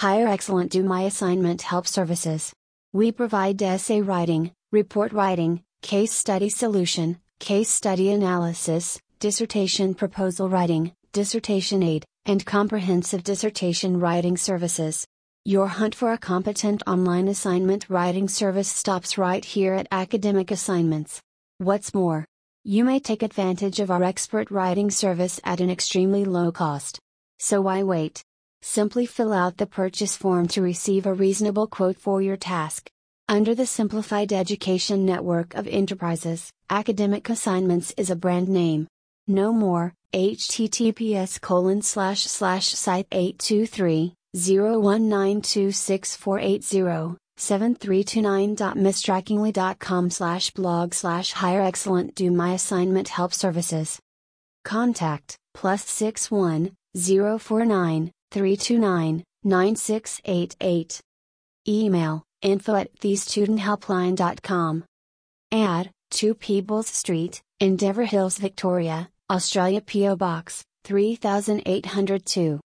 Hire Excellent Do My Assignment Help Services. We provide essay writing, report writing, case study solution, case study analysis, dissertation proposal writing, dissertation aid, and comprehensive dissertation writing services. Your hunt for a competent online assignment writing service stops right here at Academic Assignments. What's more, you may take advantage of our expert writing service at an extremely low cost. So why wait? Simply fill out the purchase form to receive a reasonable quote for your task. Under the Simplified Education Network of Enterprises, Academic Assignments is a brand name. Know more, https colon slash slash site 823 01926480 7329.mystrikingly.com slash blog slash hire excellent do my assignment help services. Contact plus 61 049 329 9688. Email info at thestudenthelpline.com. Add 2 Peebles Street, Endeavour Hills, Victoria, Australia P.O. Box 3802.